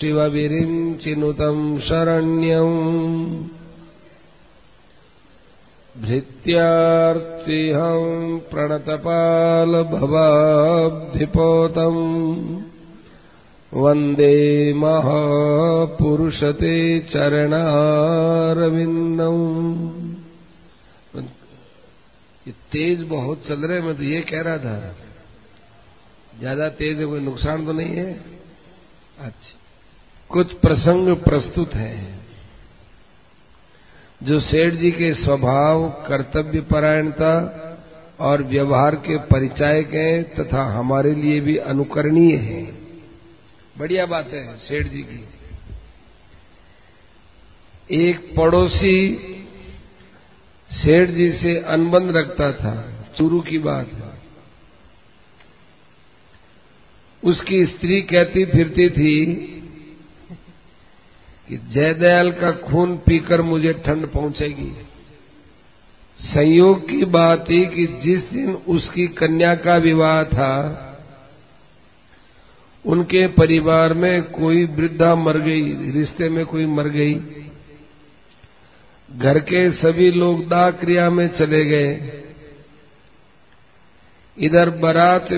शिवविरिञ्चिनुतम् शरण्यम्। भृत्यार्तिहम् प्रणतपालभवाब्धिपोतम्। वंदे महापुरुषते चरणारविन्दम्। तेज बहुत चल रहे मैं तो ये कह रहा था। ज़्यादा तेज है कोई नुकसान तो नहीं है? अच्छा। कुछ प्रसंग प्रस्तुत है, जो सेठ जी के स्वभाव, कर्तव्य परायणता और व्यवहार के परिचायक हैं तथा हमारे लिए भी अनुकरणीय है। बढ़िया बात है सेठ जी की। एक पड़ोसी सेठ जी से अनबन रखता था शुरू की बात। है उसकी स्त्री कहती फिरती थी कि जयदयाल का खून पीकर मुझे ठंड पहुंचेगी। संयोग की बात थी कि जिस दिन उसकी कन्या का विवाह था, उनके परिवार में कोई वृद्धा मर गई, रिश्ते में कोई मर गई। घर के सभी लोग दाह क्रिया में चले गए। इधर बारात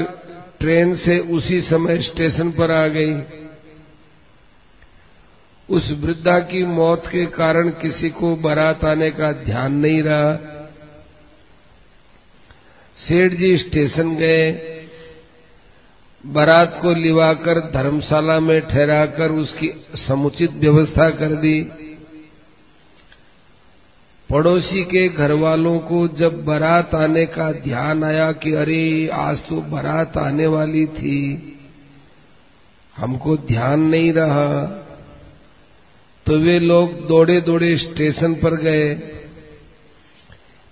ट्रेन से उसी समय स्टेशन पर आ गई। उस वृद्धा की मौत के कारण किसी को बारात आने का ध्यान नहीं रहा। सेठ जी स्टेशन गए। बारात को लिवाकर धर्मशाला में ठहराकर उसकी समुचित व्यवस्था कर दी। पड़ोसी के घर वालों को जब बारात आने का ध्यान आया कि अरे आज तो बारात आने वाली थी, हमको ध्यान नहीं रहा। तो वे लोग दौड़े दौड़े स्टेशन पर गए।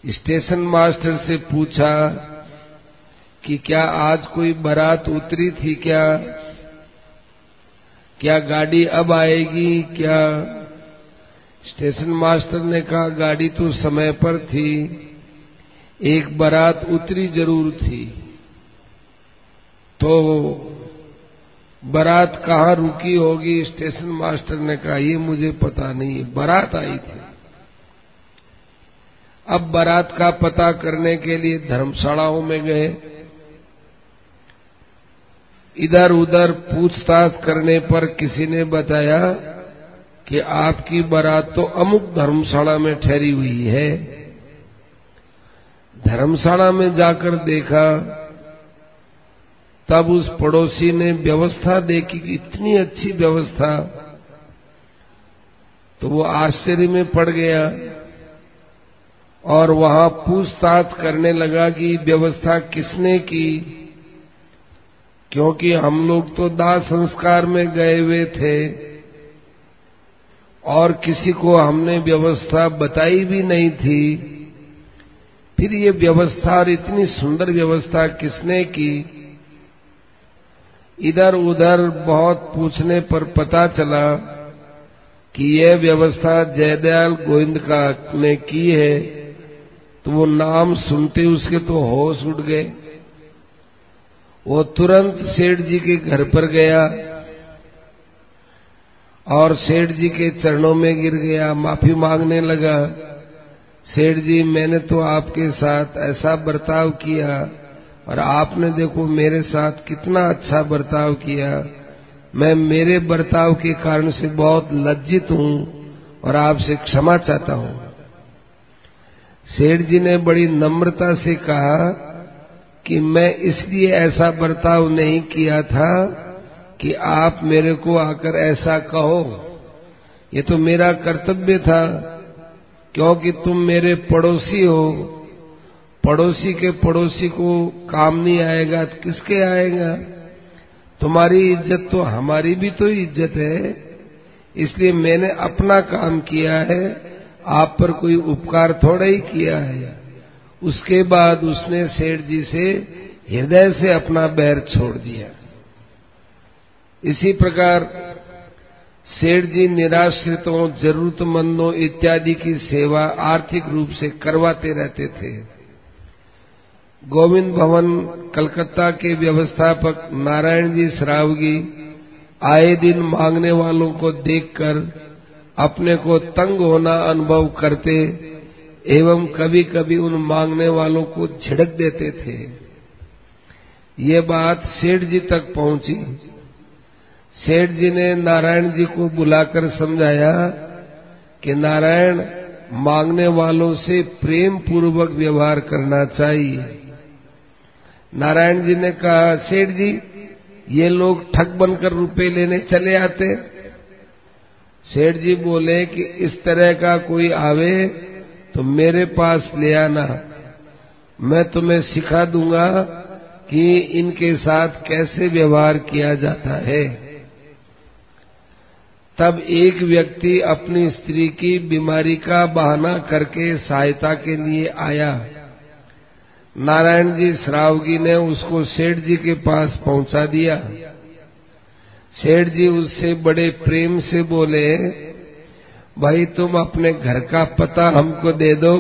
स्टेशन मास्टर से पूछा कि क्या आज कोई बारात उतरी थी क्या? क्या गाड़ी अब आएगी क्या? स्टेशन मास्टर ने कहा, गाड़ी तो समय पर थी, एक बारात उतरी ज़रूर थी। तो बारात कहाँ रुकी होगी, स्टेशन मास्टर ने कहा, ये मुझे पता नहीं बारात आई थी। अब बारात का पता करने के लिए धर्मशालाओं में गए। इधर उधर पूछताछ करने पर किसी ने बताया कि आपकी बारात तो अमुक धर्मशाला में ठहरी हुई है। धर्मशाला में जाकर देखा तब उस पड़ोसी ने व्यवस्था देखी कि इतनी अच्छी व्यवस्था तो वो आश्चर्य में पड़ गया और वहाँ पूछताछ करने लगा कि व्यवस्था किसने की, क्योंकि हम लोग तो दाह संस्कार में गए हुए थे और किसी को हमने व्यवस्था बताई भी नहीं थी। फिर ये व्यवस्था और इतनी सुंदर व्यवस्था किसने की इधर उधर बहुत पूछने पर पता चला कि यह व्यवस्था जयदयाल गोविंद का ने की है तो वो नाम सुनते उसके तो होश उठ गए। वो तुरंत सेठ जी के घर पर गया और सेठ जी के चरणों में गिर गया। माफ़ी मांगने लगा, सेठ जी, मैंने तो आपके साथ ऐसा बर्ताव किया और आपने देखो मेरे साथ कितना अच्छा बर्ताव किया। मैं मेरे बर्ताव के कारण से बहुत लज्जित हूँ और आपसे क्षमा चाहता हूँ। सेठ जी ने बड़ी नम्रता से कहा कि मैं इसलिए ऐसा बर्ताव नहीं किया था कि आप मेरे को आकर ऐसा कहो। ये तो मेरा कर्तव्य था, क्योंकि तुम मेरे पड़ोसी हो। पड़ोसी के पड़ोसी को काम नहीं आएगा तो किसके आएगा? तुम्हारी इज़्ज़त तो हमारी भी तो इज़्ज़त है। इसलिए मैंने अपना काम किया है, आप पर कोई उपकार थोड़ा ही किया है। उसके बाद उसने सेठ जी से हृदय से अपना बैर छोड़ दिया। इसी प्रकार सेठ जी निराश्रितों जरूरतमंदों इत्यादि की सेवा आर्थिक रूप से करवाते रहते थे। गोविंद भवन, कलकत्ता के व्यवस्थापक नारायण जी सरावगी आए दिन मांगने वालों को देखकर अपने को तंग होना अनुभव करते एवं कभी कभी उन मांगने वालों को झिड़क देते थे। ये बात सेठ जी तक पहुँची। सेठ जी ने नारायण जी को बुलाकर समझाया कि नारायण, मांगने वालों से प्रेम पूर्वक व्यवहार करना चाहिए। नारायण जी ने कहा, सेठ जी, ये लोग ठग बनकर रुपए लेने चले आते सेठ जी बोले कि, इस तरह का कोई आवे तो मेरे पास ले आना। मैं तुम्हें सिखा दूँगा कि इनके साथ कैसे व्यवहार किया जाता है। तब एक व्यक्ति अपनी स्त्री की बीमारी का बहाना करके सहायता के लिए आया। नारायण जी श्रावगी ने उसको सेठ जी के पास पहुँचा दिया। सेठ जी उससे बड़े प्रेम से बोले, भाई, तुम अपने घर का पता हमको दे दो।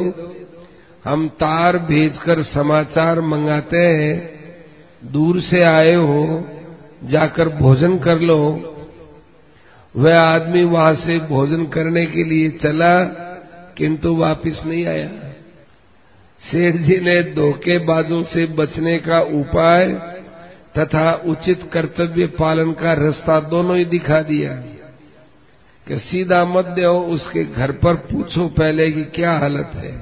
हम तार भेजकर समाचार मंगाते हैं। दूर से आए हो, जाकर भोजन कर लो। वह आदमी वहाँ से भोजन करने के लिए चला, किंतु वापस नहीं आया। सेठ जी ने धोखेबाजों से बचने का उपाय तथा उचित कर्तव्य पालन का रास्ता दोनों ही दिखा दिया कि सीधा मत दो उसके घर पर पूछो पहले कि क्या हालत है।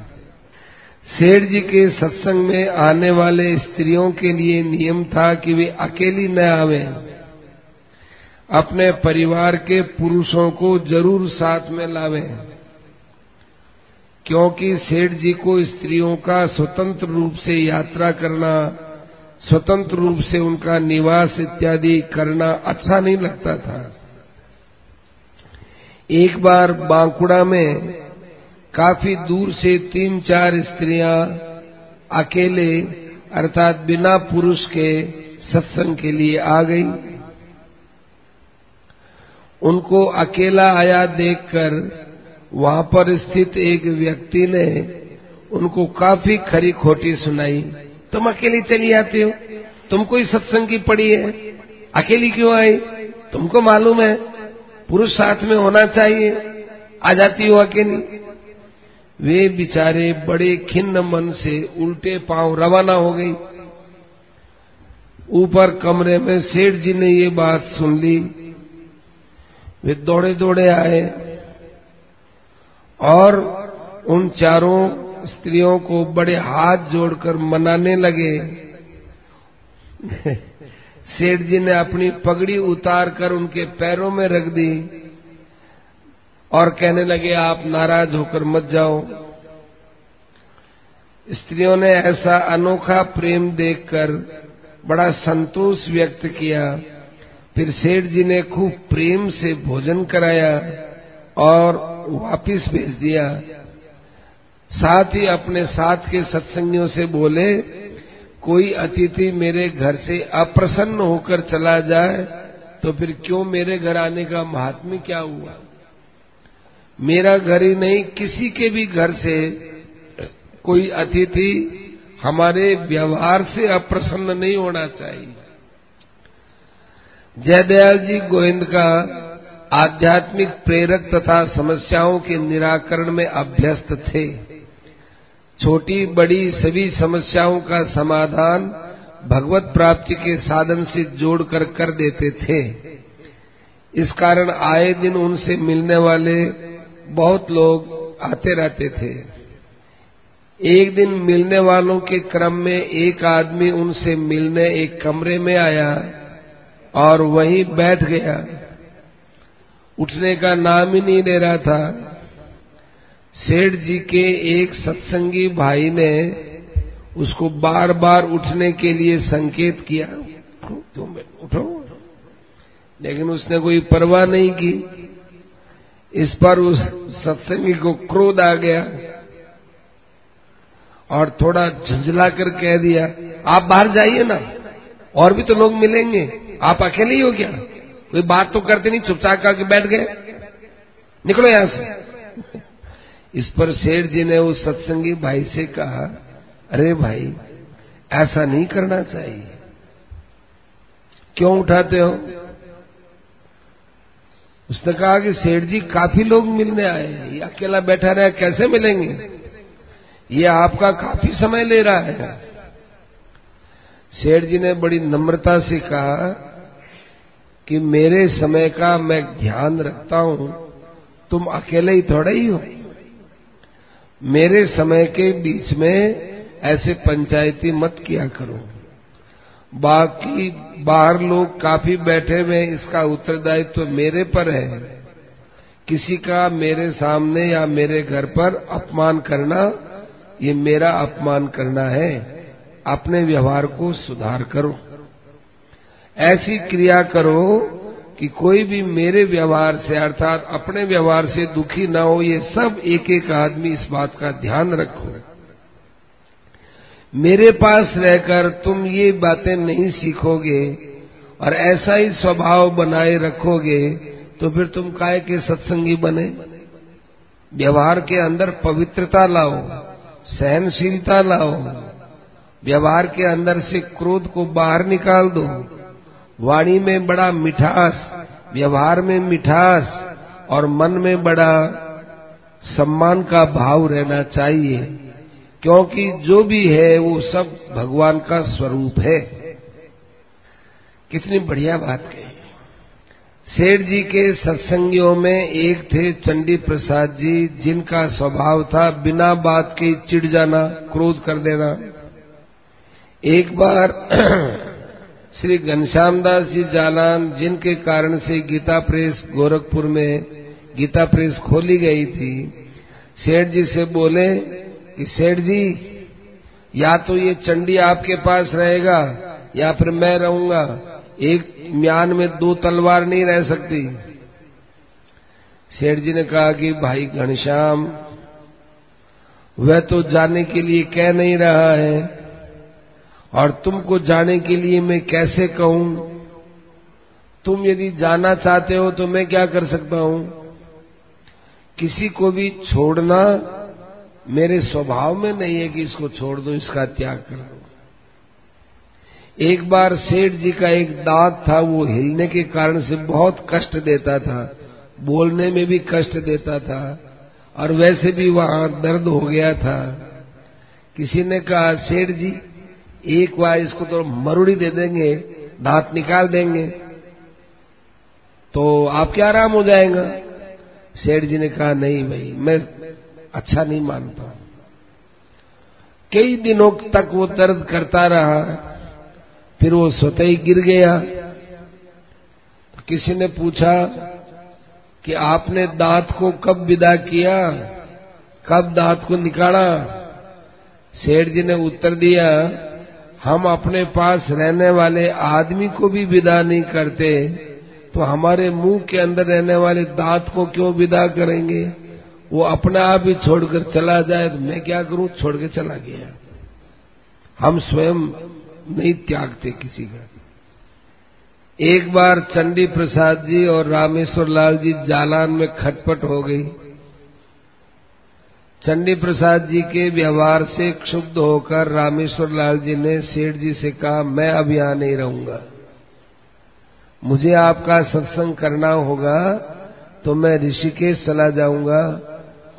सेठ जी के सत्संग में आने वाले स्त्रियों के लिए नियम था कि वे अकेली न आवे। अपने परिवार के पुरुषों को ज़रूर साथ में लावें। क्योंकि सेठ जी को स्त्रियों का स्वतंत्र रूप से यात्रा करना, स्वतंत्र रूप से उनका निवास इत्यादि करना अच्छा नहीं लगता था। एक बार बांकुड़ा में काफ़ी दूर से तीन चार स्त्रियाँ अकेले, अर्थात बिना पुरुष के सत्संग के लिए आ गई। उनको अकेला आया देखकर वहाँ पर स्थित एक व्यक्ति ने उनको काफ़ी खरी खोटी सुनाई। तुम अकेली चली आती हो? तुमको ही सत्संग की पड़ी है? अकेली क्यों आई? तुमको मालूम है, पुरुष साथ में होना चाहिए, आ जाती हो अकेली। वे बिचारे बड़े खिन्न मन से उल्टे पाँव रवाना हो गई। ऊपर कमरे में सेठ जी ने ये बात सुन ली। वे दौड़े दौड़े आए। और उन चारों स्त्रियों को बड़े हाथ जोड़कर मनाने लगे। सेठ जी ने अपनी पगड़ी उतार कर उनके पैरों में रख दी और कहने लगे, आप नाराज़ होकर मत जाओ। स्त्रियों ने ऐसा अनोखा प्रेम देखकर बड़ा संतोष व्यक्त किया। फिर सेठ जी ने खूब प्रेम से भोजन कराया। और वापिस भेज दिया। साथ ही अपने साथ के सत्संगियों से बोले, कोई अतिथि मेरे घर से अप्रसन्न होकर चला जाए तो फिर क्यों मेरे घर आने का महात्म्य क्या हुआ? मेरा घर ही नहीं, किसी के भी घर से कोई अतिथि हमारे व्यवहार से अप्रसन्न नहीं होना चाहिए। जयदयाल जी गोविंद का आध्यात्मिक प्रेरक तथा समस्याओं के निराकरण में अभ्यस्त थे। छोटी बड़ी सभी समस्याओं का समाधान भगवत प्राप्ति के साधन से जोड़कर कर देते थे। इस कारण आए दिन उनसे मिलने वाले बहुत लोग आते रहते थे। एक दिन मिलने वालों के क्रम में एक आदमी उनसे मिलने एक कमरे में आया और वहीं बैठ गया। उठने का नाम ही नहीं ले रहा था। सेठ जी के एक सत्संगी भाई ने उसको बार बार उठने के लिए संकेत किया तुम उठो। लेकिन उसने कोई परवाह नहीं की। इस पर उस सत्संगी को क्रोध आ गया और थोड़ा झंझला कर कह दिया, आप बाहर जाइए ना, और भी तो लोग मिलेंगे। आप अकेले ही हो क्या? कोई बात तो करते नहीं, चुपचाप करके बैठ गए। निकलो यहाँ से। इस पर शेर जी ने उस सत्संगी भाई से कहा, अरे भाई, ऐसा नहीं करना चाहिए। क्यों उठाते हो? उसने कहा कि सेठ जी, काफ़ी लोग मिलने आए हैं। ये अकेला बैठा रहे, कैसे मिलेंगे? ये आपका काफ़ी समय ले रहा है। सेठ जी ने बड़ी नम्रता से कहा कि मेरे समय का मैं ध्यान रखता हूँ। तुम अकेले ही थोड़े ही हो। मेरे समय के बीच में ऐसे पंचायती मत किया करो। बाकी बाहर लोग काफ़ी बैठे हुए इसका उत्तरदायित्व तो मेरे पर है। किसी का मेरे सामने या मेरे घर पर अपमान करना, ये मेरा अपमान करना है। अपने व्यवहार को सुधार करो। ऐसी क्रिया करो कि कोई भी मेरे व्यवहार से अर्थात अपने व्यवहार से दुखी ना हो, ये सब एक एक आदमी इस बात का ध्यान रखो। मेरे पास रहकर तुम ये बातें नहीं सीखोगे और ऐसा ही स्वभाव बनाए रखोगे तो फिर तुम काय के सत्संगी बने? व्यवहार के अंदर पवित्रता लाओ, सहनशीलता लाओ, व्यवहार के अंदर से क्रोध को बाहर निकाल दो। वाणी में बड़ा मिठास, व्यवहार में मिठास और मन में बड़ा सम्मान का भाव रहना चाहिए, क्योंकि जो भी है वो सब भगवान का स्वरूप है। कितनी बढ़िया बात कही। सेठ जी के सत्संगियों में एक थे चंडी प्रसाद जी, जिनका स्वभाव था बिना बात के चिढ़ जाना, क्रोध कर देना। एक बार श्री घनश्याम दास जी जालान, जिनके कारण से गीता प्रेस गोरखपुर में गीता प्रेस खोली गई थी, सेठ जी से बोले कि सेठ जी, या तो ये चंडी आपके पास रहेगा, या फिर मैं रहूँगा। एक म्यान में दो तलवार नहीं रह सकती। सेठ जी ने कहा कि भाई घनश्याम, वह तो जाने के लिए कह नहीं रहा है। और तुमको जाने के लिए मैं कैसे कहूँ? तुम यदि जाना चाहते हो तो मैं क्या कर सकता हूँ? किसी को भी छोड़ना मेरे स्वभाव में नहीं है कि इसको छोड़ दो, इसका त्याग कर दो। एक बार सेठ जी का एक दांत था, वो हिलने के कारण से बहुत कष्ट देता था, बोलने में भी कष्ट देता था, और वैसे भी वहाँ दर्द हो गया था। किसी ने कहा, सेठ जी एक बार इसको तो मरुड़ी दे देंगे, दांत निकाल देंगे तो आप क्या आराम हो जाएगा। सेठ जी ने कहा, नहीं भाई, मैं अच्छा नहीं मानता। कई दिनों तक वो दर्द करता रहा, फिर वो स्वतः ही गिर गया। तो किसी ने पूछा कि आपने दांत को कब विदा किया, कब दांत को निकाला? सेठ जी ने उत्तर दिया हम अपने पास रहने वाले आदमी को भी विदा नहीं करते तो हमारे मुँह के अंदर रहने वाले दांत को क्यों विदा करेंगे? वो अपना आप ही छोड़कर चला जाए तो मैं क्या करूँ? छोड़ के चला गया। हम स्वयं नहीं त्यागते किसी का। एक बार चंडी प्रसाद जी और रामेश्वर लाल जी जालान में खटपट हो गई। चंडी प्रसाद जी के व्यवहार से क्षुब्ध होकर रामेश्वर लाल जी ने सेठ जी से कहा, मैं अब यहाँ नहीं रहूँगा। मुझे आपका सत्संग करना होगा तो मैं ऋषिकेश चला जाऊँगा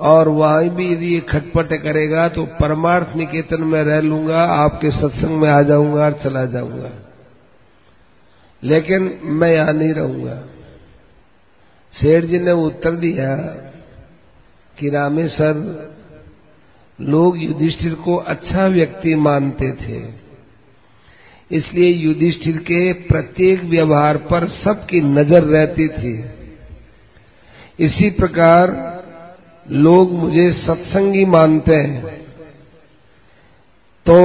और वहाँ भी यदि ये खटपट करेगा तो परमार्थ निकेतन में रह लूँगा, आपके सत्संग में आ जाऊँगा और चला जाऊँगा। लेकिन मैं यहाँ नहीं रहूँगा। सेठ जी ने उत्तर दिया कि रामेश्वर लोग युधिष्ठिर को अच्छा व्यक्ति मानते थे। इसलिए युधिष्ठिर के प्रत्येक व्यवहार पर सबकी नज़र रहती थी। इसी प्रकार लोग मुझे सत्संगी मानते हैं। तो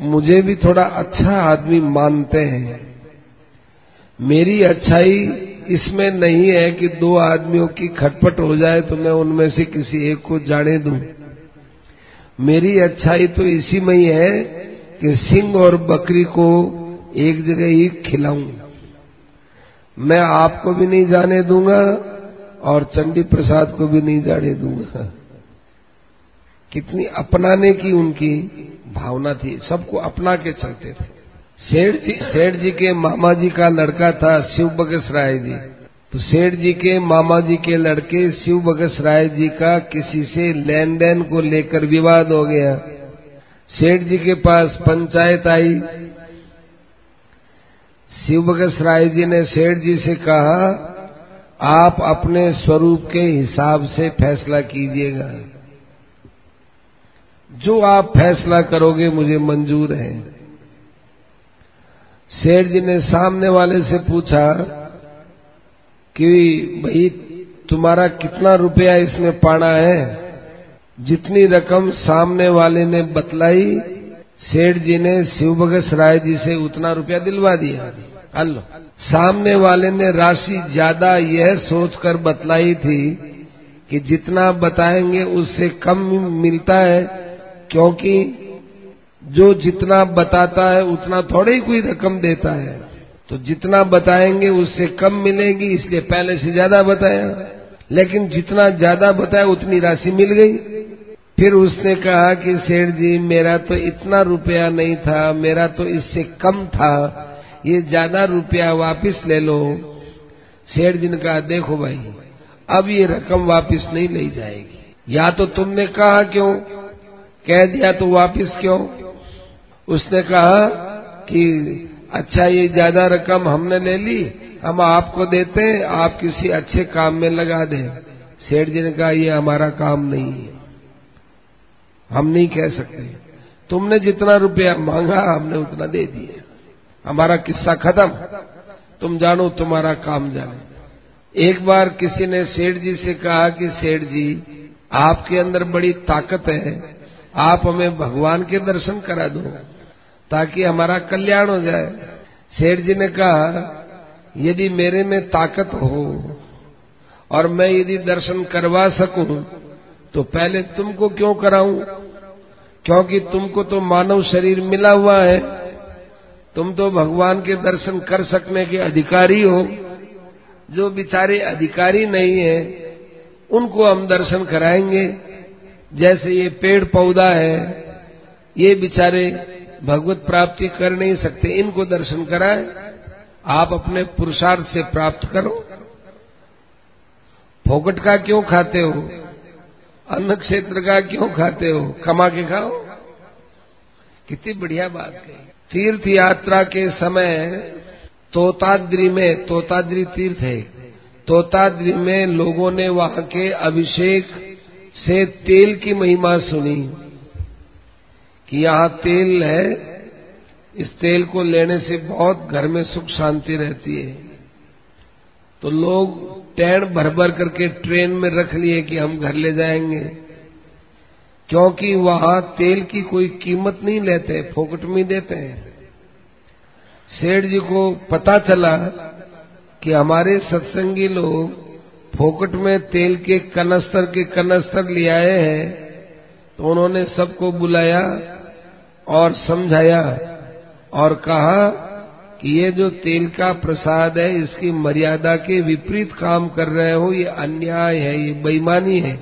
मुझे भी थोड़ा अच्छा आदमी मानते हैं। मेरी अच्छाई इसमें नहीं है कि दो आदमियों की खटपट हो जाए तो मैं उनमें से किसी एक को जाने दूँ। मेरी अच्छाई तो इसी में ही है कि सिंह और बकरी को एक जगह ही खिलाऊं। मैं आपको भी नहीं जाने दूँगा और चंडी प्रसाद को भी नहीं जाने दूँगा। कितनी अपनाने की उनकी भावना थी। सबको अपना के चलते थे। सेठ जी सेठ जी के मामा जी का लड़का था शिव बगस राय जी। तो सेठ जी के मामा जी के लड़के शिव भगत राय जी का किसी से लेन देन को लेकर विवाद हो गया। सेठ जी के पास पंचायत आई। शिव भगत राय जी ने सेठ जी से कहा, आप अपने स्वरूप के हिसाब से फैसला कीजिएगा। जो आप फैसला करोगे मुझे मंजूर है। सेठ जी ने सामने वाले से पूछा कि भाई, तुम्हारा कितना रुपया इसमें पाना है? जितनी रकम सामने वाले ने बतलाई, सेठ जी ने शिव भगत राय जी से उतना रुपया दिलवा दिया। हल्लो सामने वाले ने राशि ज़्यादा यह सोचकर बतलाई थी कि जितना बताएँगे उससे कम मिलता है, क्योंकि जो जितना बताता है, उतना थोड़े ही कोई रकम देता है। तो जितना बताएँगे, उससे कम मिलेगी, इसलिए पहले से ज़्यादा बताया। लेकिन जितना ज़्यादा बताया, उतनी राशि मिल गई। फिर उसने कहा कि, सेठ जी, मेरा तो इतना रुपया नहीं था, मेरा तो इससे कम था। ये ज़्यादा रुपया वापस ले लो। सेठ जी ने कहा, देखो भाई, अब ये रकम वापस नहीं ले जाएगी। या तो तुमने कहा क्यों? कह दिया तो वापस क्यों? उसने कहा कि अच्छा ये ज़्यादा रकम हमने ले ली, हम आपको देते हैं आप किसी अच्छे काम में लगा दें। सेठ जी ने कहा, ये हमारा काम नहीं है। हम नहीं कह सकते। तुमने जितना रुपया मांगा, हमने उतना दे दिया। हमारा किस्सा खत्म। तुम जानो, तुम्हारा काम जाने। एक बार किसी ने सेठ जी से कहा कि, सेठ जी, आपके अंदर बड़ी ताकत है। आप हमें भगवान के दर्शन करा दो। ताकि हमारा कल्याण हो जाए। सेठ जी ने कहा, यदि मेरे में ताकत हो और मैं यदि दर्शन करवा सकूँ तो पहले तुमको क्यों कराऊं? क्योंकि तुमको तो मानव शरीर मिला हुआ है। तुम तो भगवान के दर्शन कर सकने के अधिकारी हो। जो बिचारे अधिकारी नहीं है, उनको हम दर्शन कराएँगे। जैसे ये पेड़ पौधा है, ये बिचारे भगवत प्राप्ति कर नहीं सकते, इनको दर्शन कराए। आप अपने पुरुषार्थ से प्राप्त करो। फोकट का क्यों खाते हो? अन्न क्षेत्र का क्यों खाते हो? कमा के खाओ। कितनी बढ़िया बात कही। तीर्थ यात्रा के समय तोताद्री में, तोताद्री तीर्थ है, तोताद्री में लोगों ने वहाँ के अभिषेक से तेल की महिमा सुनी। कि यहाँ तेल है, इस तेल को लेने से बहुत घर में सुख शांति रहती है। तो लोग टैण भर भर करके ट्रेन में रख लिए कि हम घर ले जाएँगे। क्योंकि वहाँ तेल की कोई कीमत नहीं लेते, फोकट में देते हैं। सेठ जी को पता चला कि हमारे सत्संगी लोग फोकट में तेल के कनस्तर के कनस्तर ले आए हैं तो उन्होंने सबको बुलाया और समझाया और कहा कि ये जो तेल का प्रसाद है, इसकी मर्यादा के विपरीत काम कर रहे हो, ये अन्याय है, ये बेईमानी है।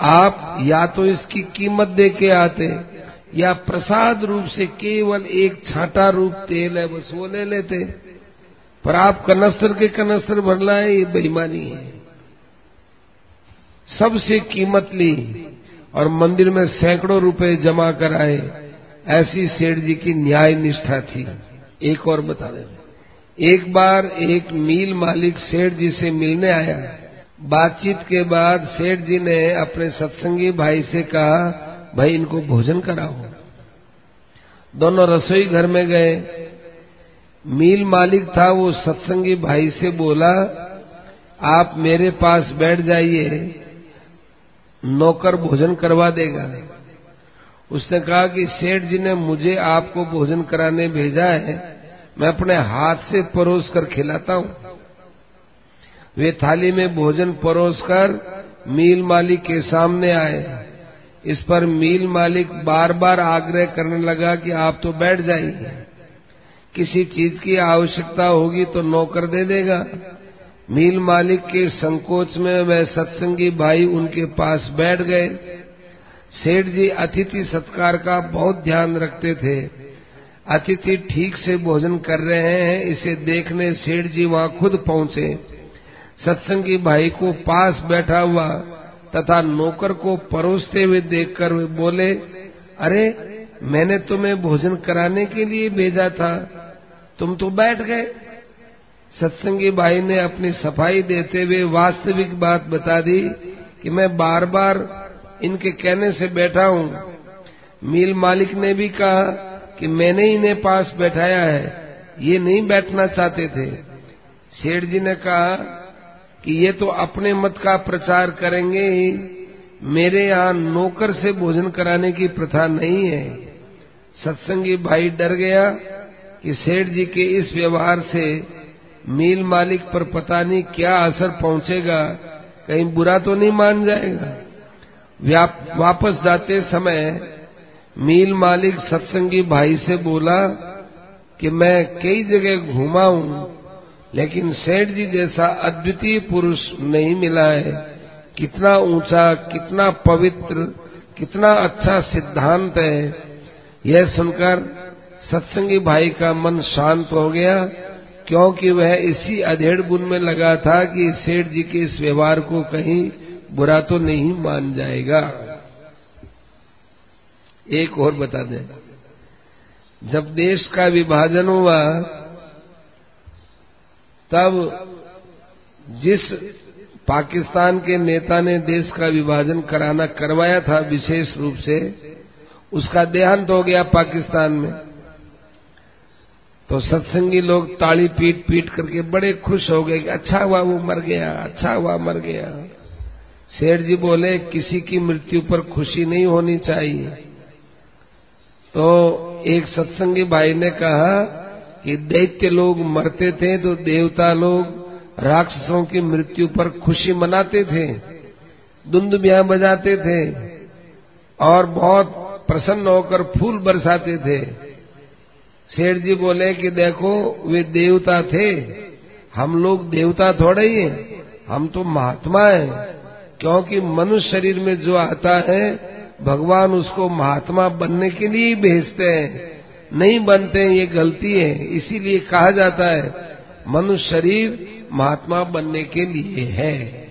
आप या तो इसकी कीमत दे के आते या प्रसाद रूप से केवल एक छाटा रूप तेल है, बस वो ले लेते। पर आप कनस्तर के कनस्तर भर लाए, ये बेईमानी है। सबसे कीमत ली। और मंदिर में सैकड़ों रुपए जमा कराए। ऐसी सेठ जी की न्याय निष्ठा थी। एक और बता दे। एक बार एक मील मालिक सेठ जी से मिलने आया। बातचीत के बाद सेठ जी ने अपने सत्संगी भाई से कहा, भाई, इनको भोजन कराओ। दोनों रसोई घर में गए। मील मालिक था, वो सत्संगी भाई से बोला, आप मेरे पास बैठ जाइए। नौकर भोजन करवा देगा। उसने कहा कि सेठ जी ने मुझे आपको भोजन कराने भेजा है, मैं अपने हाथ से परोस कर खिलाता हूँ। वे थाली में भोजन परोस कर मील मालिक के सामने आए। इस पर मील मालिक बार बार आग्रह करने लगा कि आप तो बैठ जाइए। किसी चीज़ की आवश्यकता होगी तो नौकर दे देगा। मील मालिक के संकोच में वह सत्संगी भाई उनके पास बैठ गए। सेठ जी अतिथि सत्कार का बहुत ध्यान रखते थे। अतिथि ठीक से भोजन कर रहे हैं, इसे देखने सेठ जी वहाँ खुद पहुँचे। सत्संगी भाई को पास बैठा हुआ तथा नौकर को परोसते हुए देखकर वे बोले, अरे, मैंने तुम्हें भोजन कराने के लिए भेजा था। तुम तो बैठ गए। सत्संगी भाई ने अपनी सफ़ाई देते हुए वास्तविक बात बता दी कि मैं बार बार इनके कहने से बैठा हूँ। मील मालिक ने भी कहा कि मैंने इन्हें पास बैठाया है, ये नहीं बैठना चाहते थे। शेठ जी ने कहा कि ये तो अपने मत का प्रचार करेंगे ही, मेरे यहाँ नौकर से भोजन कराने की प्रथा नहीं है। सत्संगी भाई डर गया कि सेठ जी के इस व्यवहार से मील मालिक पर पता नहीं क्या असर पहुंचेगा, कहीं बुरा तो नहीं मान जाएगा। वापस जाते समय मील मालिक सत्संगी भाई से बोला कि मैं कई जगह घूमा हूँ, लेकिन सेठ जी जैसा अद्वितीय पुरुष नहीं मिला है। कितना ऊँचा, कितना पवित्र, कितना अच्छा सिद्धांत है। यह सुनकर सत्संगी भाई का मन शांत हो गया। क्योंकि वह इसी अधेड़ बुन में लगा था कि सेठ जी के इस व्यवहार को कहीं बुरा तो नहीं मान जाएगा। एक और बता दें। जब देश का विभाजन हुआ, तब जिस पाकिस्तान के नेता ने देश का विभाजन कराना करवाया था, विशेष रूप से, उसका देहांत हो गया पाकिस्तान में। तो सत्संगी लोग ताली पीट पीट करके बड़े खुश हो गए कि अच्छा हुआ वो मर गया अच्छा हुआ मर गया। शेठ जी बोले, किसी की मृत्यु पर खुशी नहीं होनी चाहिए। तो एक सत्संगी भाई ने कहा कि दैत्य लोग मरते थे तो देवता लोग राक्षसों की मृत्यु पर खुशी मनाते थे दुंद ब्याह बजाते थे और बहुत प्रसन्न होकर फूल बरसाते थे। शेठ जी बोले कि देखो, वे देवता थे। हम लोग देवता थोड़े ही हैं। हम तो महात्मा हैं। क्योंकि मनुष्य शरीर में जो आता है, भगवान उसको महात्मा बनने के लिए ही भेजते हैं। नहीं बनते हैं ये गलती है। इसीलिए कहा जाता है, मनुष्य शरीर महात्मा बनने के लिए है।